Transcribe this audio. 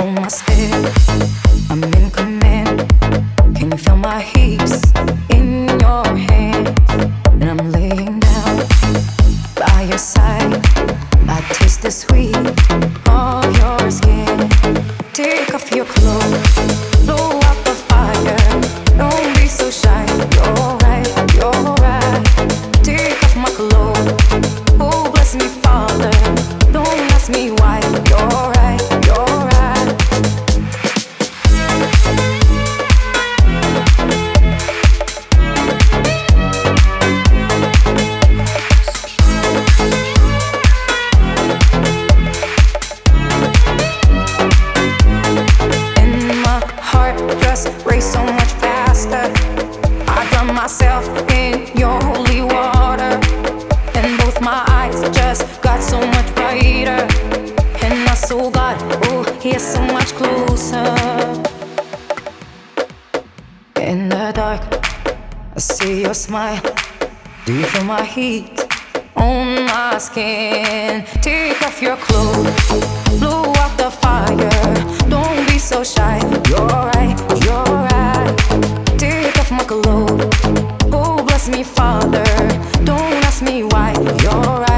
Hold my step. I'm in command. Can you feel my hips in your hands? And I'm laying down by your side. I taste the sweet of your skin. Take off your clothes, Take off your clothes, blow out the fire. Don't ask me why you're.